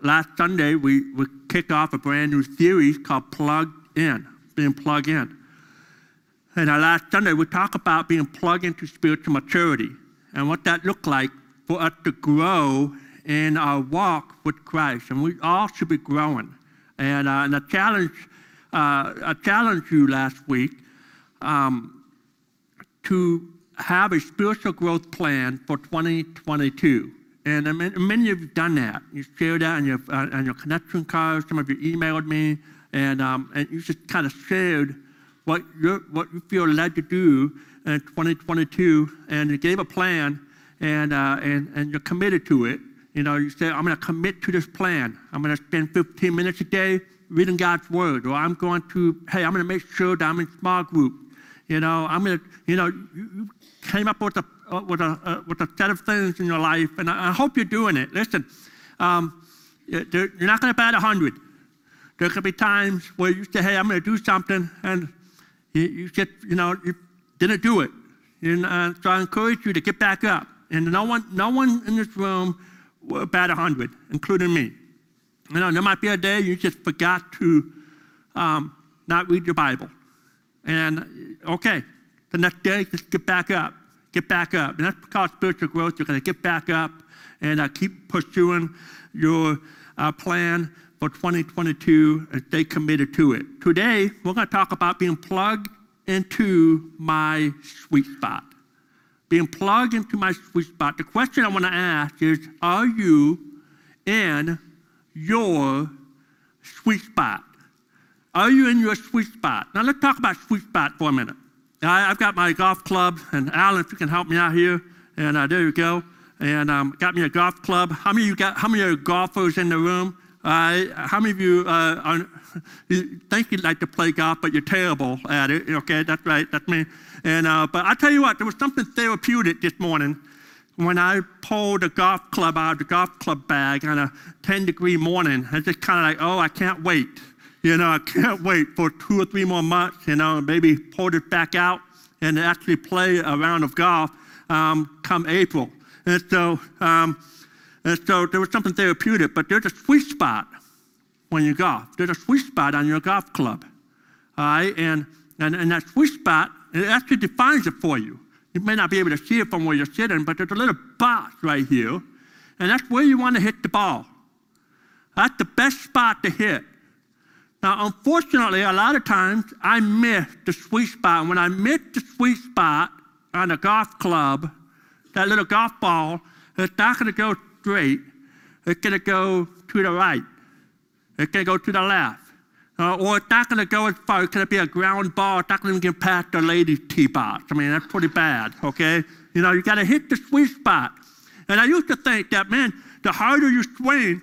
last Sunday, we, we kicked off a brand new series called Plug In, being plugged in. And our last Sunday, we talked about being plugged into spiritual maturity and what that looked like for us to grow in our walk with Christ. And we all should be growing. And, uh, and I challenged, uh, I challenged you last week um, to have a spiritual growth plan for 2022. And many of you have done that. You shared that on your, uh, on your connection cards. Some of you emailed me, and, um, and you just kind of shared what, you what you feel led to do in 2022. And you gave a plan, and, uh, and, and you're committed to it. You know, you say, I'm going to commit to this plan. I'm going to spend 15 minutes a day reading God's Word. Or I'm going to, hey, I'm going to make sure that I'm in small group. You know, I'm going to, you know, you, came up with a uh, with, a, uh, with a set of things in your life, and I, I hope you're doing it. Listen, um, you're not going to bat 100. There could be times where you say, hey, I'm going to do something, and you, you get, you know, you didn't do it. And, uh, so I encourage you to get back up. And no one, no one in this room will bat 100, including me. You know, there might be a day you just forgot to um, not read your Bible. And okay, the next day, just get back up get back up. And that's called spiritual growth. You're going to get back up and uh, keep pursuing your uh, plan for 2022 and stay committed to it. Today, we're going to talk about being plugged into my sweet spot. Being plugged into my sweet spot. The question I want to ask is Are you in your sweet spot? Are you in your sweet spot? Now, let's talk about sweet spot for a minute. I, have got my golf club, and Alan, if you can help me out here, and uh, there you go. And um, got me a golf club. How many you got? How many are golfers in the room? Uh, how many of you, uh, are, you think you'd like to play golf, but you're terrible at it? Okay, that's right, that's me. And uh, but I tell you what, there was something therapeutic this morning when I pulled the golf club out of the golf club bag on a 10 degree morning. I just kind of like, oh, I can't wait. You know, I can't wait for two or three more months, you know, maybe pull it back out and actually play a round of golf um, come April. And so, um, and so there was something therapeutic, but there's a sweet spot when you golf. There's a sweet spot on your golf club. All right? And, and, and that sweet spot, it actually defines it for you. You may not be able to see it from where you're sitting, but there's a little box right here, and that's where you want to hit the ball. That's the best spot to hit. Now, unfortunately, a lot of times I miss the sweet spot. When I miss the sweet spot on a golf club, that little golf ball, it's not going to go straight. It's going to go to the right. It's going to go to the left. Uh, or it's not going to go as far. It's going to be a ground ball. It's not going to get past the ladies' tee box. I mean, that's pretty bad, okay? You know, you got to hit the sweet spot. And I used to think that, man, the harder you swing,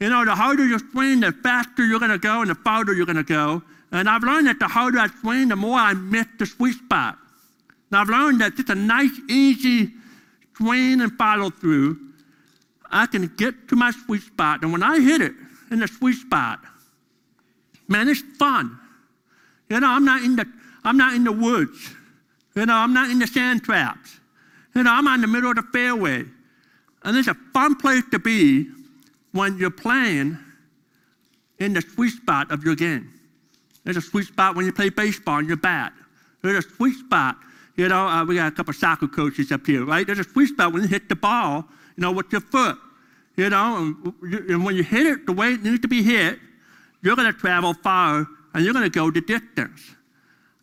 you know, the harder you swing, the faster you're going to go and the farther you're going to go. And I've learned that the harder I swing, the more I miss the sweet spot. And I've learned that just a nice, easy swing and follow through, I can get to my sweet spot. And when I hit it in the sweet spot, man, it's fun. You know, I'm not in the, I'm not in the woods. You know, I'm not in the sand traps. You know, I'm on the middle of the fairway. And it's a fun place to be when you're playing in the sweet spot of your game. There's a sweet spot when you play baseball and you're bad. There's a sweet spot. You know, uh, we got a couple soccer coaches up here, right? There's a sweet spot when you hit the ball, you know, with your foot. You know, and, and when you hit it the way it needs to be hit, you're going to travel far and you're going to go the distance.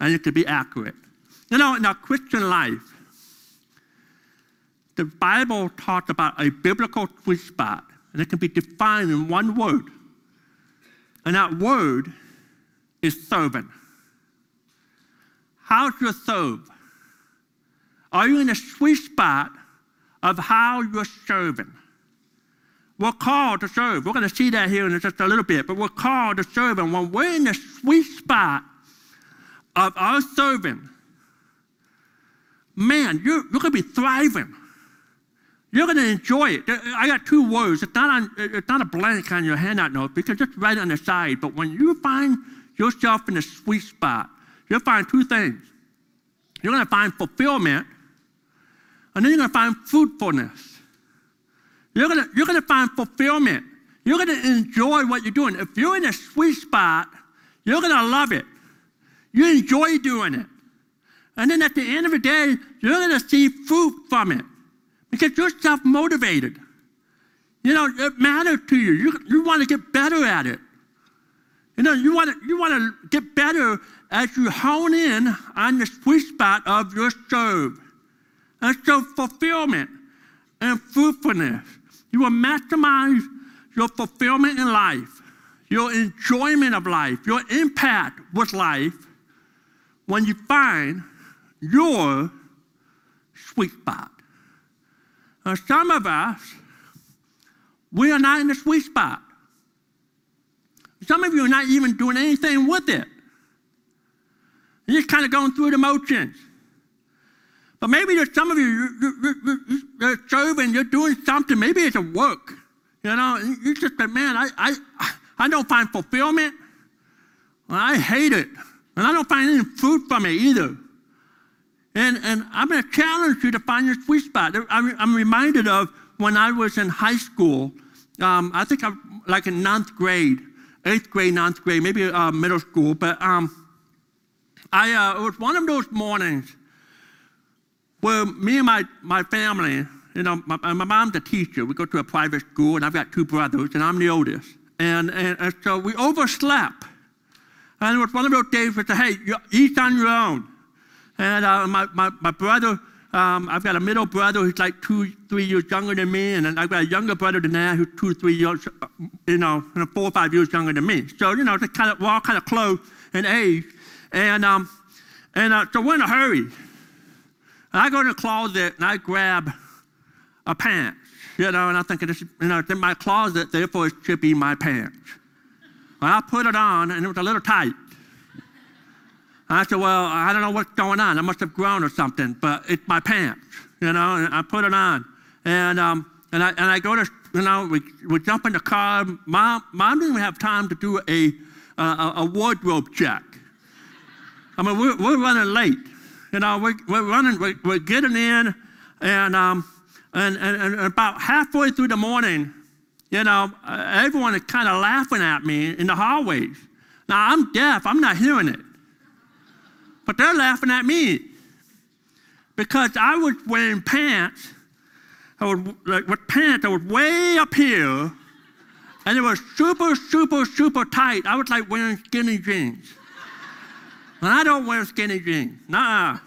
And you can be accurate. You know, in our Christian life, the Bible talks about a biblical sweet spot and it can be defined in one word. And that word is serving. How you serve? Are you in a sweet spot of how you're serving? We're called to serve. We're going to see that here in just a little bit, but we're called to serve. And when we're in the sweet spot of our serving, man, you're, you're going to be thriving. You're going to enjoy it. I got two words. It's not, on, it's not a blank on your handout note because it's right on the side. But when you find yourself in a sweet spot, you'll find two things. You're going to find fulfillment, and then you're going to find fruitfulness. You're going to, you're going to find fulfillment. You're going to enjoy what you're doing. If you're in a sweet spot, you're going to love it. You enjoy doing it. And then at the end of the day, you're going to see fruit from it because you're self motivated. You know, it matters to you. You, you want to get better at it. You know, you want to, you want to get better as you hone in on the sweet spot of your serve. And so fulfillment and fruitfulness. You will maximize your fulfillment in life, your enjoyment of life, your impact with life when you find your sweet spot. Now, some of us, we are not in the sweet spot. Some of you are not even doing anything with it. You're just kind of going through the motions. But maybe there's some of you, you're serving, you're doing something. Maybe it's a work. You know, you just say, man, I, I, I don't find fulfillment. I hate it. And I don't find any food from it either. And, and I'm going to challenge you to find your sweet spot. I'm, reminded of when I was in high school. Um, I think I'm like in ninth grade, eighth grade, ninth grade, maybe uh, middle school. But um, I, uh, it was one of those mornings where me and my, my family, you know, my, my mom's a teacher. We go to a private school, and I've got two brothers, and I'm the oldest. And, and, and so we overslept. And it was one of those days where, hey, you eat on your own. And uh, my, my, my brother, um, I've got a middle brother who's like two, three years younger than me, and I've got a younger brother than that who's two, three years, uh, you know, four or five years younger than me. So, you know, kind of, we're all kind of close in age. And, um, and uh, so we're in a hurry. And I go to the closet and I grab a pants, you know, and I'm thinking, this, you know, it's in my closet, therefore it should be my pants. And I put it on, and it was a little tight. I said, Well, I don't know what's going on. I must have grown or something, but it's my pants, you know, and I put it on. And, um, and, I, and I go to, you know, we, we jump in the car. Mom, Mom didn't even have time to do a, a, a wardrobe check. I mean, we're, we're running late. You know, we're, we're running, we're, we're getting in, and, um, and, and, and about halfway through the morning, you know, everyone is kind of laughing at me in the hallways. Now, I'm deaf, I'm not hearing it. But they're laughing at me because I was wearing pants. I was like with pants that was way up here, and it was super, super, super tight. I was like wearing skinny jeans. and I don't wear skinny jeans. Nah.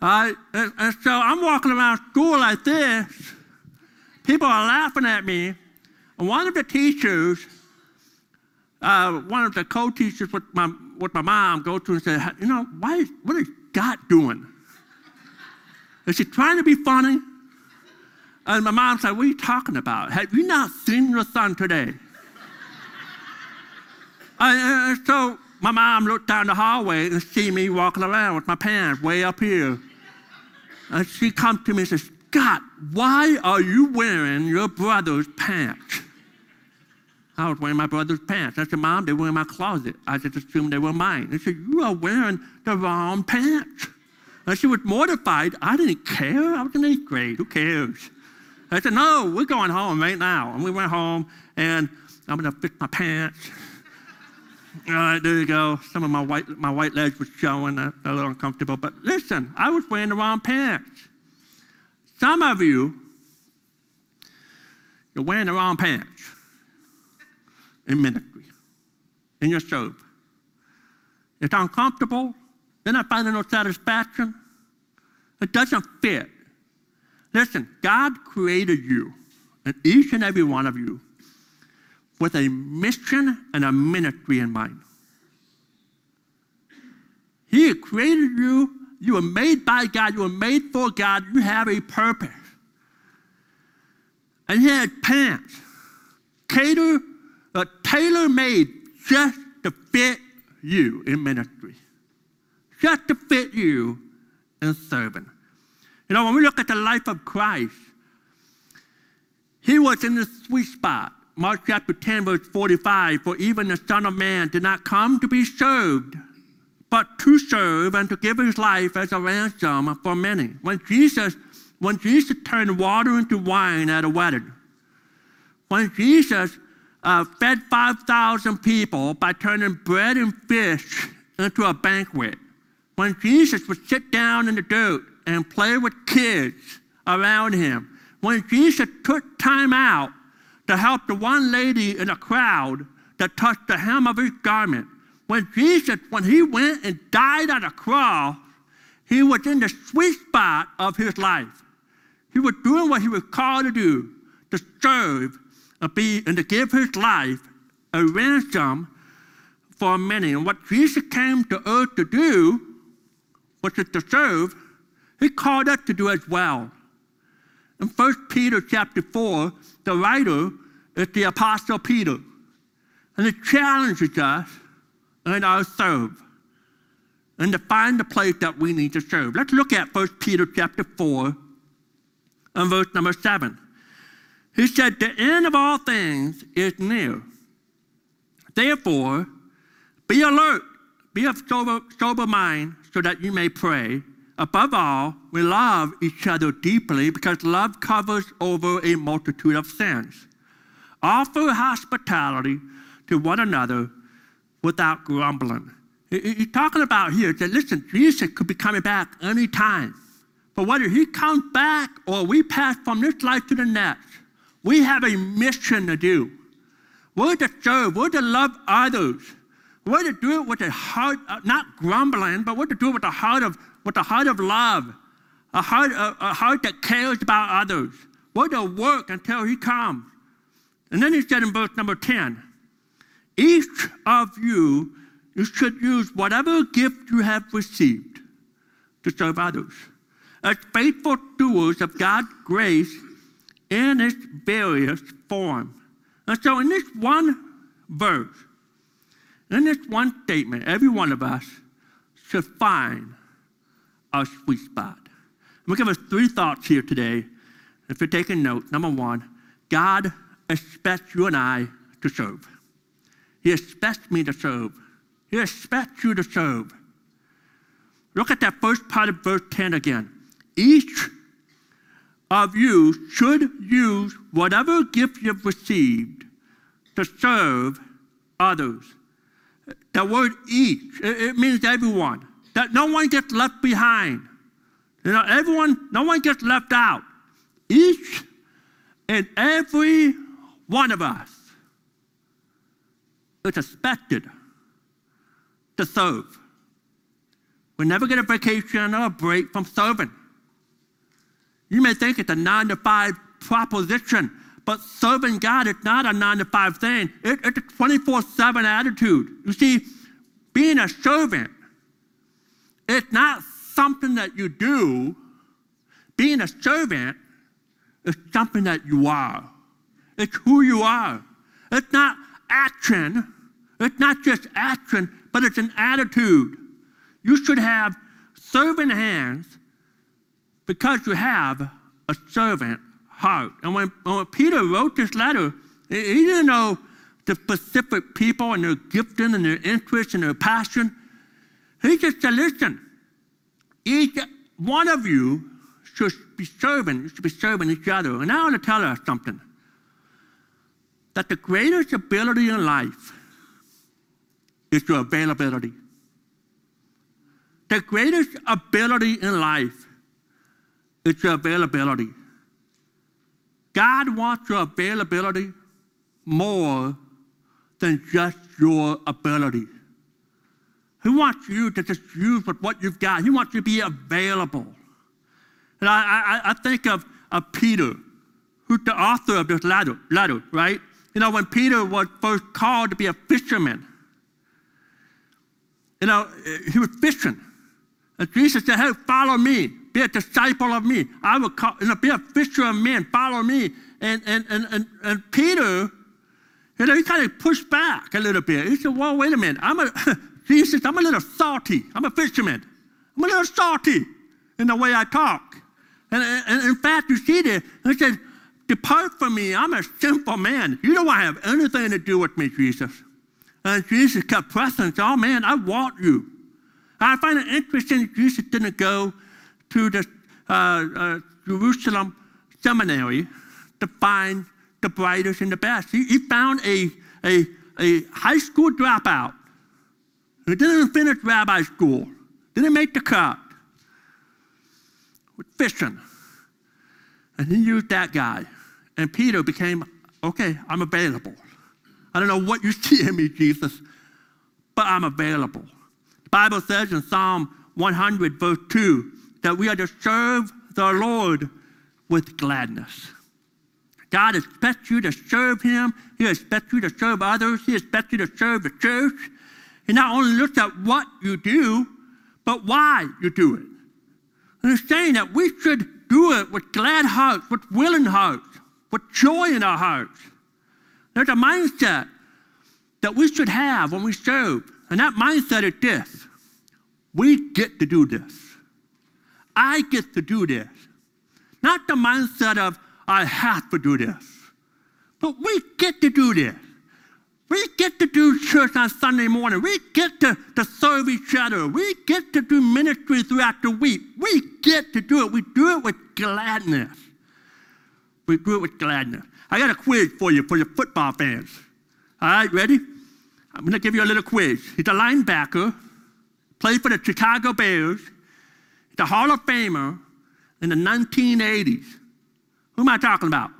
I, and, and so I'm walking around school like this. People are laughing at me. And one of the teachers, uh, one of the co-teachers with my with my mom go to and say, you know, why, what is God doing? Is she trying to be funny? And my mom said, what are you talking about? Have you not seen your son today? and, so my mom looked down the hallway and see me walking around with my pants way up here. And she comes to me and says, Scott, why are you wearing your brother's pants? I was wearing my brother's pants. I said, Mom, they were in my closet. I just assumed they were mine. They said, You are wearing the wrong pants. And she was mortified. I didn't care. I was in eighth grade. Who cares? I said, No, we're going home right now. And we went home, and I'm going to fix my pants. All right, there you go. Some of my white, my white legs were showing, a, a little uncomfortable. But listen, I was wearing the wrong pants. Some of you, you're wearing the wrong pants in ministry, in your job. It's uncomfortable. You're not finding no satisfaction. It doesn't fit. Listen, God created you, and each and every one of you, with a mission and a ministry in mind. He created you. You were made by God. You were made for God. You have a purpose. And He had pants. Cater uh, tailor made just to fit you in ministry, just to fit you in serving. You know, when we look at the life of Christ, he was in the sweet spot. Mark chapter 10, verse 45 For even the Son of Man did not come to be served, but to serve and to give his life as a ransom for many. When Jesus, when Jesus turned water into wine at a wedding, when Jesus uh, fed 5,000 people by turning bread and fish into a banquet, when Jesus would sit down in the dirt and play with kids around him, when Jesus took time out to help the one lady in a crowd that touched the hem of his garment, when Jesus, when he went and died on a cross, he was in the sweet spot of his life. He was doing what he was called to do, to serve be, and to give his life a ransom for many. And what Jesus came to earth to do was to serve. He called us to do as well. In 1 Peter chapter 4, the writer is the Apostle Peter. And he challenges us in our serve and to find the place that we need to serve. Let's look at 1 Peter chapter 4 and verse number 7. He said, The end of all things is near. Therefore, be alert, be of sober, sober mind, so that you may pray. Above all, we love each other deeply because love covers over a multitude of sins. Offer hospitality to one another without grumbling. He's talking about here that, listen, Jesus could be coming back anytime. But whether he comes back or we pass from this life to the next, we have a mission to do. We're to serve, we're to love others. We're to do it with a heart, uh, not grumbling, but we're to do it with a heart of, with a heart of love, a heart, a, a heart that cares about others. We're to work until he comes. And then he said in verse number 10, each of you, you should use whatever gift you have received to serve others. As faithful stewards of God's grace in its various forms. And so, in this one verse, in this one statement, every one of us should find our sweet spot. I'm going to give us three thoughts here today. If you're taking notes, number one, God expects you and I to serve. He expects me to serve. He expects you to serve. Look at that first part of verse 10 again. Each of you should use whatever gift you've received to serve others. The word each, it means everyone. That no one gets left behind. You know, everyone, no one gets left out. Each and every one of us is expected to serve. We never get a vacation or a break from serving. You may think it's a nine to five proposition, but serving God is not a nine to five thing. It, it's a 24 7 attitude. You see, being a servant, it's not something that you do. Being a servant is something that you are. It's who you are. It's not action. It's not just action, but it's an attitude. You should have serving hands because you have a servant heart. And when, when Peter wrote this letter, he didn't know the specific people and their gifting and their interest and their passion. He just said, listen, each one of you should be serving, should be serving each other. And I want to tell us something. That the greatest ability in life is your availability. The greatest ability in life it's your availability. God wants your availability more than just your ability. He wants you to just use what you've got. He wants you to be available. And I, I, I think of, of Peter, who's the author of this letter, letter, right? You know, when Peter was first called to be a fisherman, you know, he was fishing. And Jesus said, Hey, follow me be a disciple of me. I will call, you know, be a fisher of men, follow me. And, and, and, and, and Peter, you know, he kind of pushed back a little bit. He said, well, wait a minute. I'm a, Jesus, I'm a little salty. I'm a fisherman. I'm a little salty in the way I talk. And, and in fact, you see this, he said, depart from me. I'm a sinful man. You don't want to have anything to do with me, Jesus. And Jesus kept pressing. Said, oh, man, I want you. I find it interesting Jesus didn't go to the uh, uh, Jerusalem seminary to find the brightest and the best. He, he found a, a, a high school dropout who didn't finish rabbi school, didn't make the cut, with fishing. And he used that guy. And Peter became, okay, I'm available. I don't know what you see in me, Jesus, but I'm available. The Bible says in Psalm 100, verse 2, that we are to serve the Lord with gladness. God expects you to serve Him. He expects you to serve others. He expects you to serve the church. He not only looks at what you do, but why you do it. And he's saying that we should do it with glad hearts, with willing hearts, with joy in our hearts. There's a mindset that we should have when we serve. And that mindset is this we get to do this. I get to do this. Not the mindset of, I have to do this. But we get to do this. We get to do church on Sunday morning. We get to, to serve each other. We get to do ministry throughout the week. We get to do it. We do it with gladness. We do it with gladness. I got a quiz for you, for your football fans. All right, ready? I'm going to give you a little quiz. He's a linebacker, played for the Chicago Bears. A Hall of Famer in the 1980s. Who am I talking about?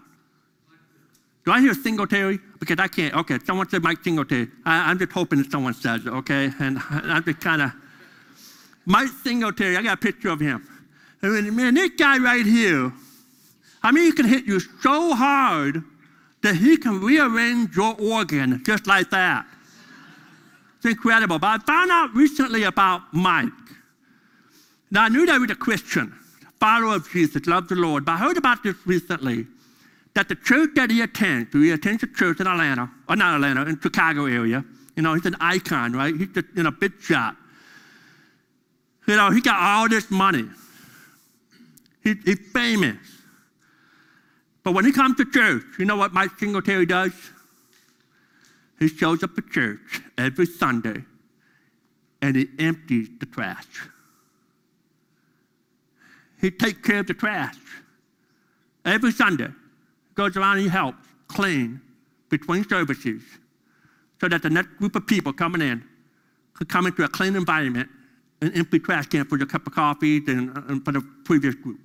Do I hear Singletary? Because I can't. Okay, someone said Mike Singletary. I, am just hoping that someone says it, okay? And I'm just kind of. Mike Singletary, I got a picture of him. And man, this guy right here, I mean, he can hit you so hard that he can rearrange your organ just like that. It's incredible. But I found out recently about Mike. Now, I knew that he was a Christian, follower of Jesus, loved the Lord, but I heard about this recently that the church that he attends, he attends a church in Atlanta, or not Atlanta, in Chicago area. You know, he's an icon, right? He's just in a big shot. You know, he got all this money. He, he's famous. But when he comes to church, you know what Mike Singletary does? He shows up at church every Sunday and he empties the trash. He takes care of the trash every Sunday goes around and he helps clean between services so that the next group of people coming in could come into a clean environment and empty trash can for your cup of coffee and, and for the previous group.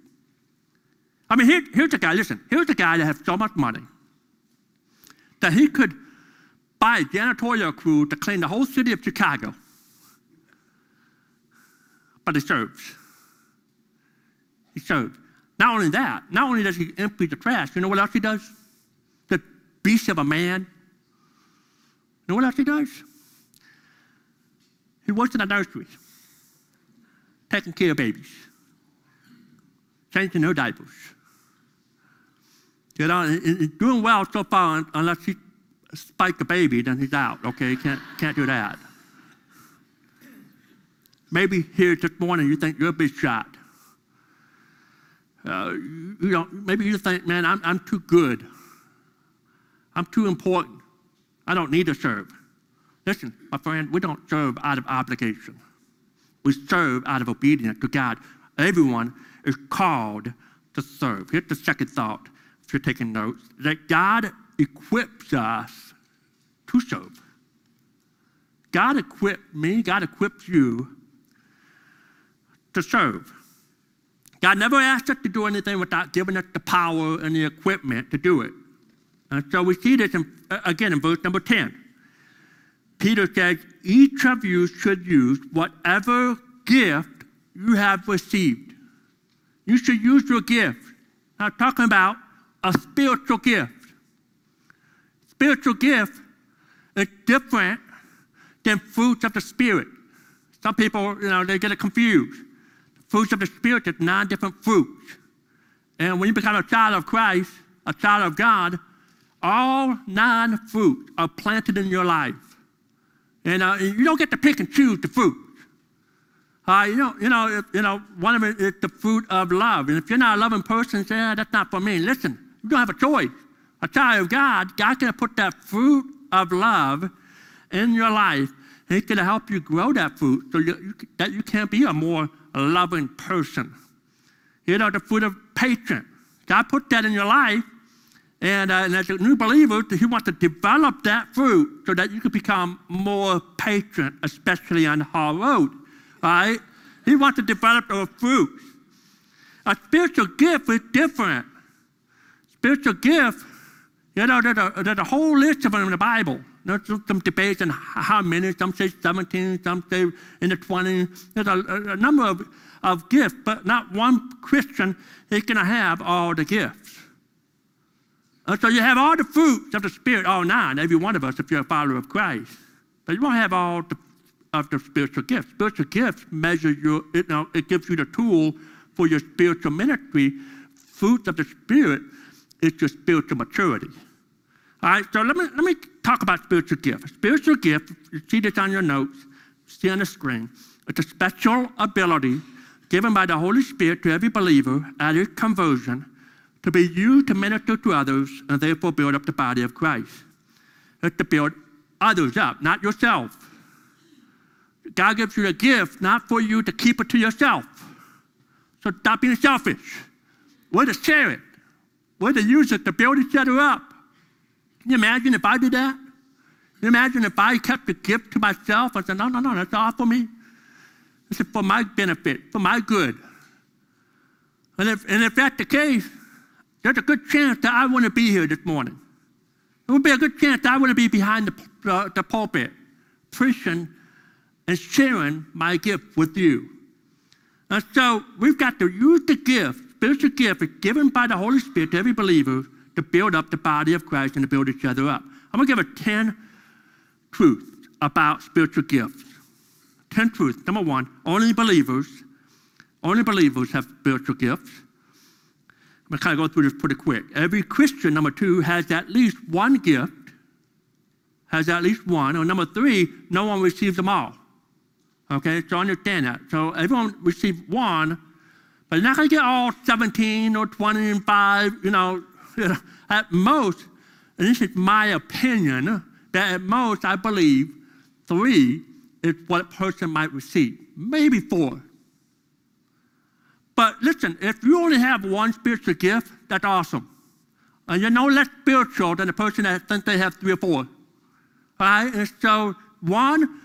I mean, here, here's a guy, listen, here's a guy that has so much money that he could buy a janitorial crew to clean the whole city of Chicago. But he serves. Serves. Not only that, not only does he empty the trash, you know what else he does? The beast of a man. You know what else he does? He works in a nursery, taking care of babies, changing their diapers. You know, he's doing well so far unless he spikes a baby, then he's out. Okay, can't can't do that. Maybe here this morning you think a big shot. Uh, you know, maybe you think, man, I'm, I'm too good. I'm too important. I don't need to serve. Listen, my friend, we don't serve out of obligation. We serve out of obedience to God. Everyone is called to serve. Here's the second thought, if you're taking notes, that God equips us to serve. God equipped me, God equips you to serve. God never asked us to do anything without giving us the power and the equipment to do it. And so we see this in, again in verse number 10. Peter says, Each of you should use whatever gift you have received. You should use your gift. I'm talking about a spiritual gift. Spiritual gift is different than fruits of the Spirit. Some people, you know, they get it confused fruits of the Spirit is nine different fruits. And when you become a child of Christ, a child of God, all nine fruits are planted in your life. And uh, you don't get to pick and choose the fruit. Uh, you know, you know, if, you know, one of it is the fruit of love. And if you're not a loving person, say, ah, that's not for me. Listen, you don't have a choice. A child of God, going to put that fruit of love in your life. He's going to help you grow that fruit so you, that you can be a more loving person. You know, the fruit of patience. God put that in your life, And, uh, and as a new believer, you want to develop that fruit so that you can become more patient, especially on the hard road. Right? He wants to develop those fruits. A spiritual gift is different. Spiritual gift, you know, there's a, there's a whole list of them in the Bible. There's some debates on how many. Some say 17, some say in the 20s. There's a, a number of, of gifts, but not one Christian is going to have all the gifts. And so you have all the fruits of the Spirit, all nine, every one of us, if you're a follower of Christ. But you won't have all the, of the spiritual gifts. Spiritual gifts measure your, it, know, it gives you the tool for your spiritual ministry. Fruits of the Spirit is your spiritual maturity. All right, so let me, let me talk about spiritual gift. Spiritual gift, you see this on your notes, see on the screen. It's a special ability given by the Holy Spirit to every believer at his conversion to be used to minister to others and therefore build up the body of Christ. It's to build others up, not yourself. God gives you a gift not for you to keep it to yourself. So stop being selfish. We're to share it. We're to use it to build each other up. Can you imagine if I did that? Can you imagine if I kept the gift to myself? I said, no, no, no, that's all for me. This is for my benefit, for my good. And if, and if that's the case, there's a good chance that I wouldn't be here this morning. There would be a good chance that I wouldn't be behind the, the pulpit, preaching and sharing my gift with you. And so we've got to use the gift, spiritual gift given by the Holy Spirit to every believer to build up the body of Christ and to build each other up. I'm going to give a 10 truths about spiritual gifts. 10 truths. Number one, only believers, only believers have spiritual gifts. I'm going to kind of go through this pretty quick. Every Christian, number two, has at least one gift, has at least one. Or number three, no one receives them all. Okay, so understand that. So everyone receives one, but you're not going to get all 17 or 25, you know, at most, and this is my opinion, that at most I believe three is what a person might receive, maybe four. But listen, if you only have one spiritual gift, that's awesome. And you're no less spiritual than the person that thinks they have three or four. All right? And so one,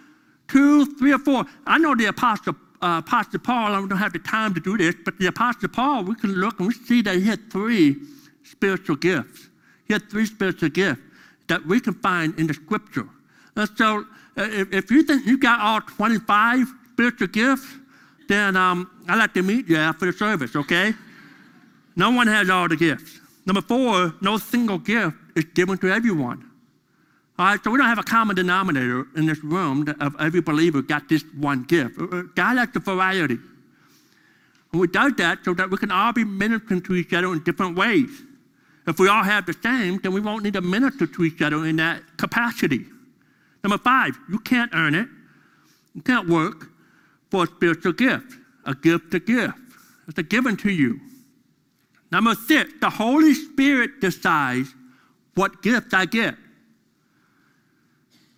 two, three, or four. I know the apostle, uh, Apostle Paul, I don't have the time to do this, but the apostle Paul, we can look and we see that he had three spiritual gifts. He had three spiritual gifts that we can find in the scripture. And so uh, if, if you think you got all 25 spiritual gifts, then um, I'd like to meet you after the service, okay? No one has all the gifts. Number four, no single gift is given to everyone. All right, so we don't have a common denominator in this room of every believer got this one gift. Uh, uh, God likes the variety. And we do that so that we can all be ministering to each other in different ways. If we all have the same, then we won't need to minister to each other in that capacity. Number five, you can't earn it. You can't work for a spiritual gift, a gift to give. It's a given to you. Number six, the Holy Spirit decides what gift I get.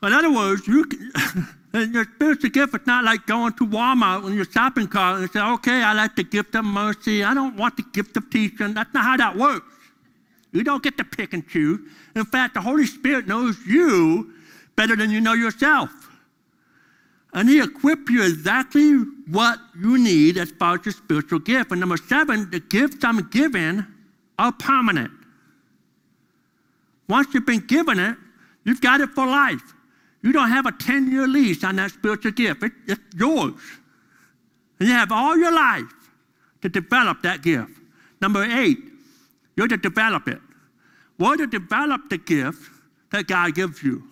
In other words, you can, your spiritual gift is not like going to Walmart in your shopping cart and say, okay, I like the gift of mercy. I don't want the gift of teaching. That's not how that works. You don't get to pick and choose. In fact, the Holy Spirit knows you better than you know yourself. And He equips you exactly what you need as far as your spiritual gift. And number seven, the gifts I'm given are permanent. Once you've been given it, you've got it for life. You don't have a 10 year lease on that spiritual gift, it, it's yours. And you have all your life to develop that gift. Number eight, you're to develop it. We're to develop the gift that God gives you.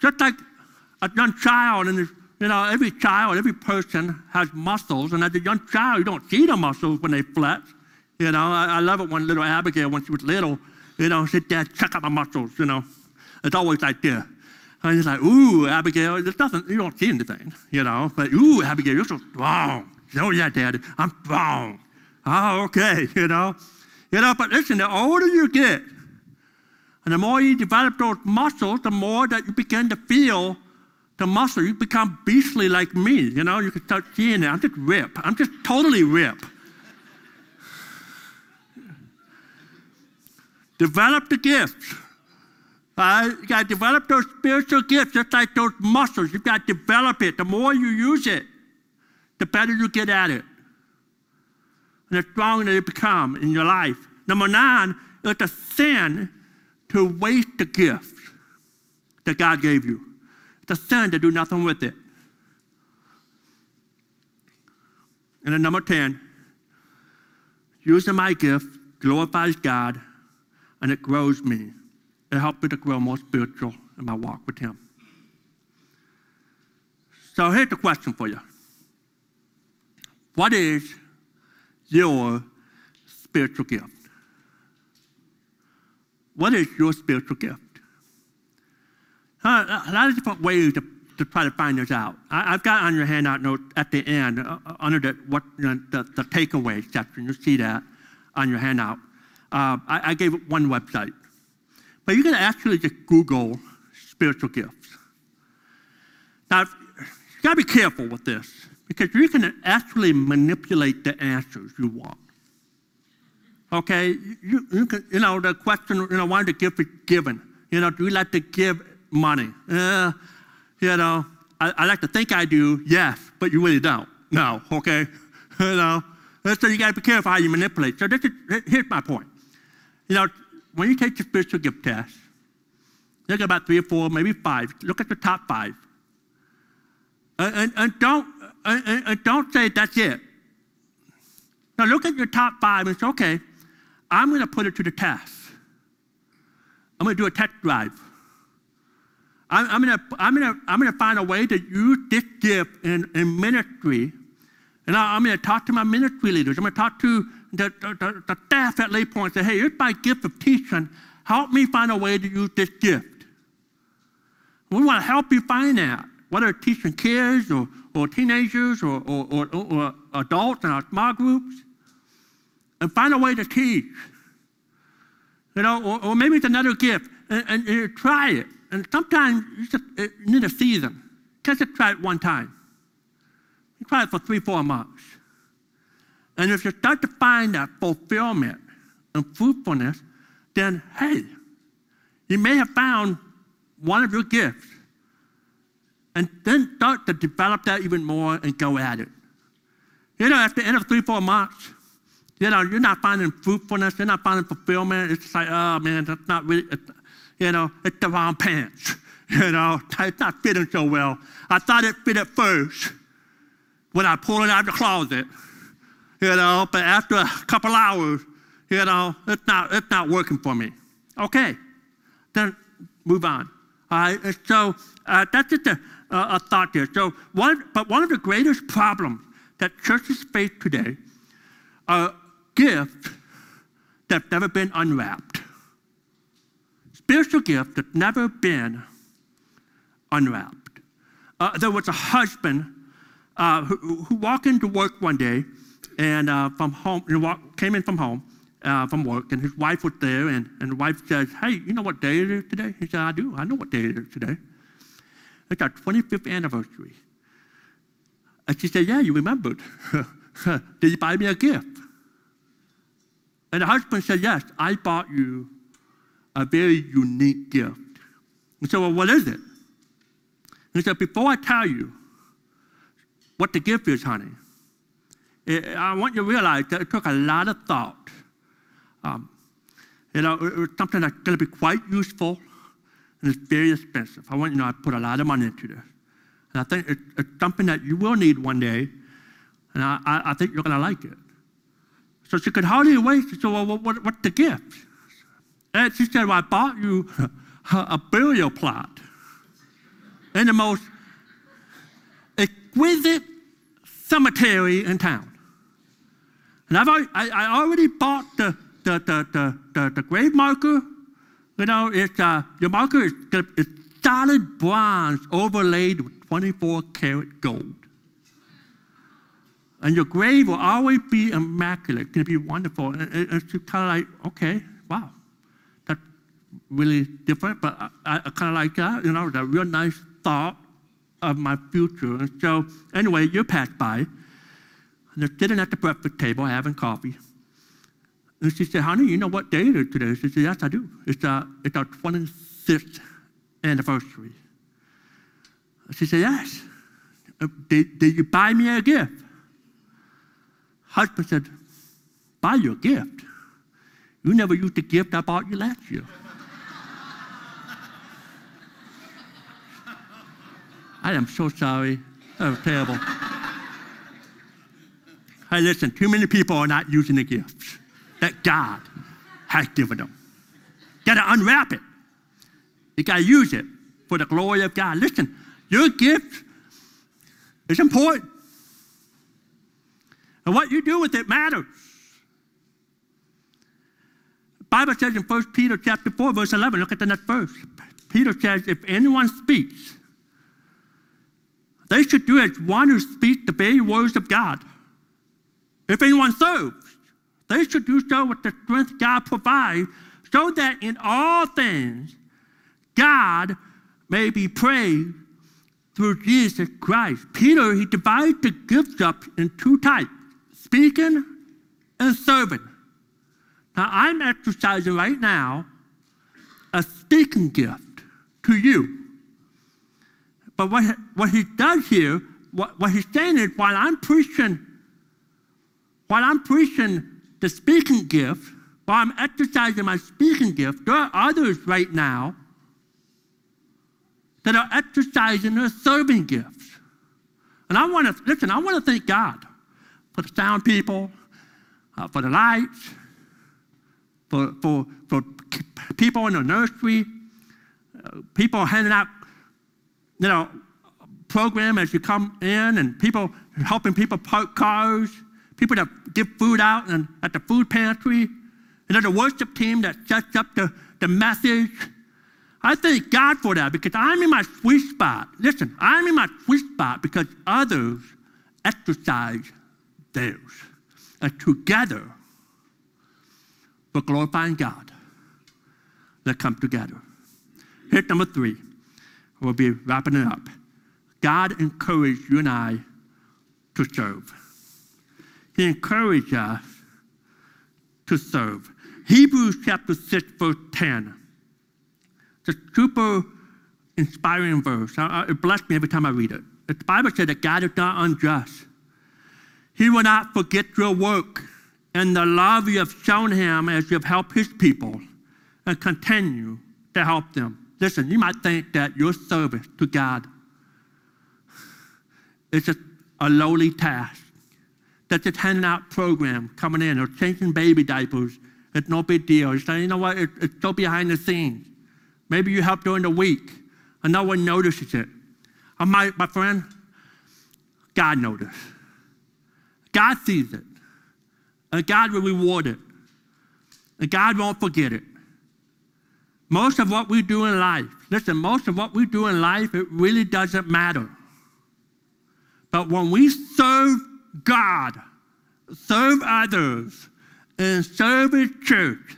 Just like a young child, and you know, every child, every person has muscles, and as a young child, you don't see the muscles when they flex. You know, I, I love it when little Abigail, when she was little, you know, said, Dad, check out my muscles, you know. It's always like this. And he's like, ooh, Abigail, there's nothing, you don't see anything, you know. But, ooh, Abigail, you're so strong. Oh, yeah, Daddy, I'm strong. Oh, okay, you know. You know, but listen, the older you get, and the more you develop those muscles, the more that you begin to feel the muscle. You become beastly like me, you know. You can start seeing it. I'm just rip. I'm just totally rip. Develop the gifts. Uh, you got to develop those spiritual gifts, just like those muscles. You got to develop it. The more you use it, the better you get at it. And the stronger you become in your life. Number nine, it's a sin to waste the gift that God gave you. It's a sin to do nothing with it. And then number 10, using my gift glorifies God and it grows me. It helps me to grow more spiritual in my walk with Him. So here's the question for you What is your spiritual gift? What is your spiritual gift? A lot of different ways to, to try to find this out. I, have got on your handout note at the end, uh, uh, under the, what, the, the takeaway section, you see that on your handout. Uh, I, I gave one website. But you can actually just Google spiritual gifts. Now, you gotta be careful with this because you can actually manipulate the answers you want. Okay, you, you, can, you know, the question, you know, why the gift is given? You know, do you like to give money? Uh, you know, I, I, like to think I do, yes, but you really don't. No, okay? you know, so you got to be careful how you manipulate. So this is, here's my point. You know, when you take the spiritual gift test, look at about three or four, maybe five. Look at the top five. And, and, and don't, and, and don't say that's it. Now look at your top five and say, okay, I'm going to put it to the test. I'm going to do a test drive. I'm, I'm going to I'm gonna, I'm gonna find a way to use this gift in, in ministry. And I, I'm going to talk to my ministry leaders. I'm going to talk to the, the, the staff at Lay Point. Say, hey, here's my gift of teaching. Help me find a way to use this gift. We want to help you find that, whether teaching kids or, or teenagers or, or, or, or adults in our small groups and find a way to teach. You know, or, or maybe it's another gift, and, and, and try it. And sometimes you just you need a season. Just try it one time. You try it for three, four months. And if you start to find that fulfillment and fruitfulness, then hey, you may have found one of your gifts. And then start to develop that even more and go at it. You know, at the end of three, four months, you know, you're not finding fruitfulness, you're not finding fulfillment. It's like, oh man, that's not really, you know, it's the wrong pants. You know, it's not fitting so well. I thought it fit at first when I pulled it out of the closet, you know, but after a couple hours, you know, it's not, it's not working for me. Okay, then move on. All right, so uh, that's just a, a, thought there. So one, but one of the greatest problems that churches face today are gifts that have never been unwrapped. Spiritual gifts that have never been unwrapped. Uh, there was a husband uh, who, who, walked into work one day and uh, from home, you know, came in from home uh, from work, and his wife was there, and, and the wife says, "Hey, you know what day it is today?" He said, "I do. I know what day it is today. It's our 25th anniversary." And she said, "Yeah, you remembered. Did you buy me a gift?" And the husband said, Yes, I bought you a very unique gift. And said, Well, what is it? he said, Before I tell you what the gift is, honey, I want you to realize that it took a lot of thought. Um, you know, it was something that's going to be quite useful and it's very expensive. I want you to know I put a lot of money into this. And I think it's something that you will need one day, and I, I think you're going to like it. So she could hardly wait. She said, Well, what, what's the gift? And she said, Well, I bought you a burial plot in the most exquisite cemetery in town. And I've I, I already bought the, the, the, the, the, the grave marker. You know, it's, uh, the marker is solid bronze overlaid with 24 karat gold. And your grave will always be immaculate. It's going to be wonderful. And it's kind of like, okay, wow, that's really different, but I, I kind of like that. You know, that real nice thought of my future. And so, anyway, you pass by, and they're sitting at the breakfast table having coffee. And she said, honey, you know what day it is today? She said, yes, I do. It's, uh, it's our 26th anniversary. She said, yes. Uh, did, did you buy me a gift? Husband said, buy you a gift? You never used the gift I bought you last year. I am so sorry. That was terrible. hey, listen, too many people are not using the gifts that God has given them. Got to unwrap it. You got to use it for the glory of God. Listen, your gift is important. And what you do with it matters. The Bible says in 1 Peter chapter 4, verse 11, look at the next verse. Peter says, if anyone speaks, they should do as one who speaks the very words of God. If anyone serves, they should do so with the strength God provides, so that in all things God may be praised through Jesus Christ. Peter, he divides the gifts up in two types speaking and serving. Now, I'm exercising right now a speaking gift to you. But what, what he does here, what, what he's saying is while I'm preaching, while I'm preaching the speaking gift, while I'm exercising my speaking gift, there are others right now that are exercising their serving gifts. And I want to, listen, I want to thank God for the sound people, uh, for the lights, for, for, for people in the nursery, uh, people handing out, you know, program as you come in, and people helping people park cars, people that give food out and at the food pantry, and then the worship team that sets up the, the message. I thank God for that because I'm in my sweet spot. Listen, I'm in my sweet spot because others exercise theirs. And together, we're glorifying God. Let's come together. Here's number three. We'll be wrapping it up. God encouraged you and I to serve. He encouraged us to serve. Hebrews chapter 6, verse 10 it's a super inspiring verse. It blessed me every time I read it. The Bible says that God is not unjust. He will not forget your work and the love you have shown him as you have helped his people and continue to help them. Listen, you might think that your service to God is just a lowly task. That's handing out program coming in or changing baby diapers. It's no big deal. You say, you know what, it's so behind the scenes. Maybe you help during the week and no one notices it. And my, my friend, God notices. God sees it. And God will reward it. And God won't forget it. Most of what we do in life, listen, most of what we do in life, it really doesn't matter. But when we serve God, serve others, and serve His church,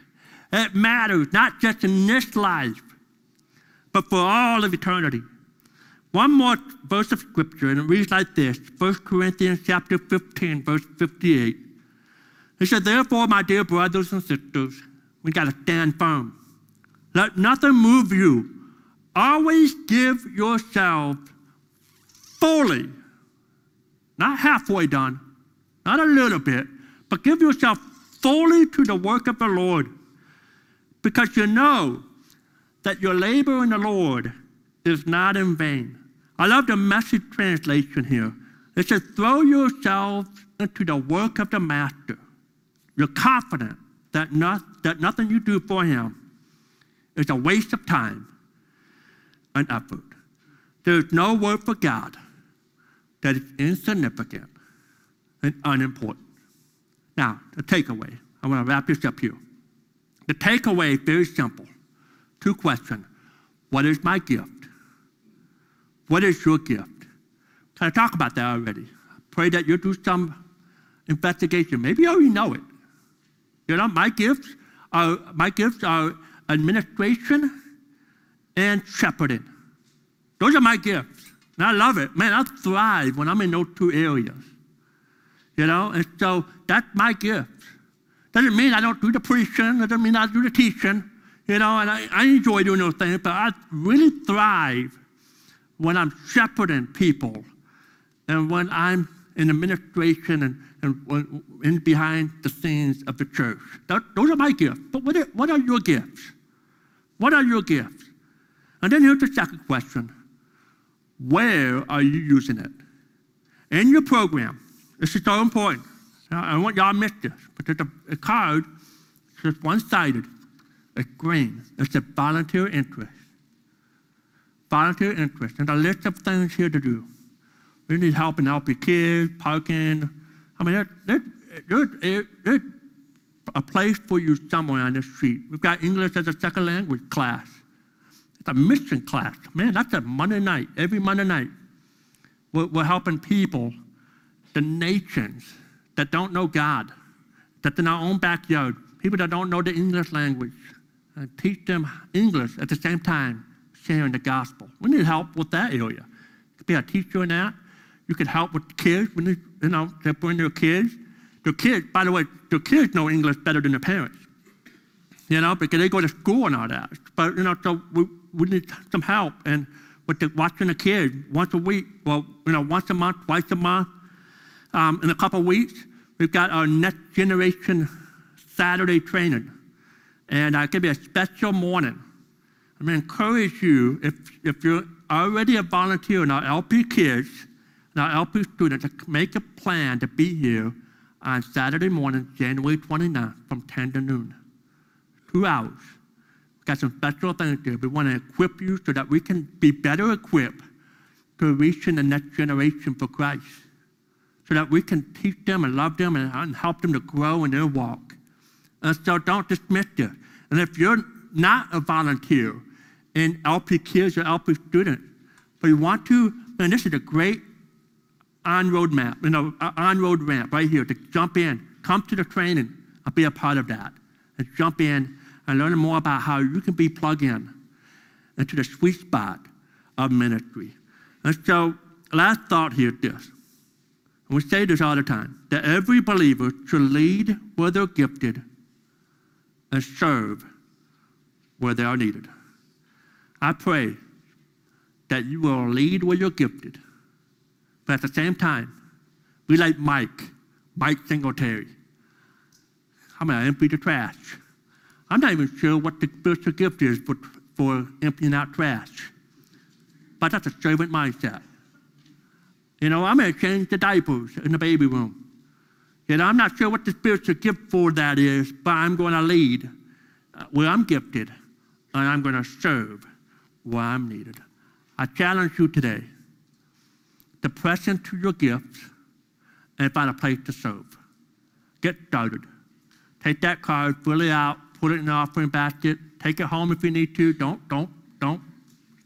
it matters, not just in this life, but for all of eternity. One more verse of scripture, and it reads like this 1 Corinthians chapter 15, verse 58. It says, Therefore, my dear brothers and sisters, we got to stand firm. Let nothing move you. Always give yourself fully, not halfway done, not a little bit, but give yourself fully to the work of the Lord. Because you know that your labor in the Lord is not in vain. I love the message translation here. It says, throw yourselves into the work of the master. You're confident that, not, that nothing you do for him is a waste of time and effort. There's no work for God that is insignificant and unimportant. Now, the takeaway. I want to wrap this up here. The takeaway is very simple. Two questions. What is my gift? What is your gift? Can I talk about that already? Pray that you'll do some investigation. Maybe you already know it. You know, my gifts are my gifts are administration and shepherding. Those are my gifts. And I love it. Man, I thrive when I'm in those two areas. You know, and so that's my gift. Doesn't mean I don't do the preaching, doesn't mean I do the teaching, you know, and I, I enjoy doing those things, but I really thrive when I'm shepherding people and when I'm in administration and, and in behind the scenes of the church. That, those are my gifts. But what are, what are your gifts? What are your gifts? And then here's the second question Where are you using it? In your program, this is so important. I don't want y'all to miss this, but there's a, a card, it's just one sided, it's green. It's a volunteer interest. Volunteer interest. And a list of things here to do. We need help in helping kids, parking. I mean, there, there, there, there's a place for you somewhere on the street. We've got English as a second language class. A mission class. Man, that's a Monday night, every Monday night. We're, we're helping people, the nations that don't know God, that's in our own backyard, people that don't know the English language, and teach them English at the same time, sharing the gospel. We need help with that area. You could be a teacher in that. You could help with kids when they, you know, they bring their kids. Their kids, by the way, their kids know English better than their parents. You know, because they go to school and all that. But you know, so we, we need some help and with the, watching the kids once a week, well, you know, once a month, twice a month. Um, in a couple weeks, we've got our next generation Saturday training. And uh, it could be a special morning. I'm going to encourage you, if, if you're already a volunteer in our LP kids, and our LP students, to make a plan to be here on Saturday morning, January 29th, from 10 to noon. Two hours. Got some special things there. We want to equip you so that we can be better equipped to reach in the next generation for Christ. So that we can teach them and love them and, and help them to grow in their walk. And so don't dismiss this. And if you're not a volunteer in LP Kids or LP Students, but you want to, and this is a great on-road map, you know, uh, on-road ramp right here to jump in, come to the training and be a part of that. And jump in and learn more about how you can be plugged in into the sweet spot of ministry. And so, last thought here is this. And we say this all the time that every believer should lead where they're gifted and serve where they are needed. I pray that you will lead where you're gifted, but at the same time, be like Mike, Mike Singletary. I'm going to empty the trash. I'm not even sure what the spiritual gift is for, for emptying out trash, but that's a servant mindset. You know, I'm going to change the diapers in the baby room. You know, I'm not sure what the spiritual gift for that is, but I'm going to lead where I'm gifted, and I'm going to serve where I'm needed. I challenge you today to press into your gifts and find a place to serve. Get started. Take that card, fill it out, put it in the offering basket, take it home if you need to. Don't, don't, don't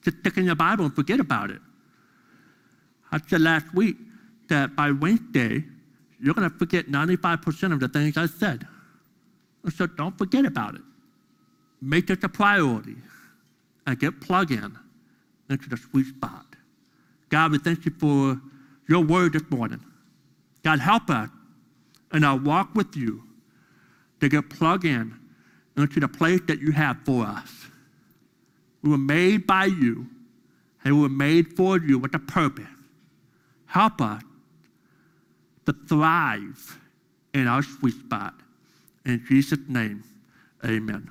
just stick it in your Bible and forget about it. I said last week that by Wednesday, you're going to forget 95% of the things I said. So don't forget about it. Make this a priority and get plugged in into the sweet spot. God, we thank you for your word this morning. God, help us in our walk with you to get plugged in into the place that you have for us. We were made by you, and we were made for you with a purpose. Help us to thrive in our sweet spot. In Jesus' name, amen.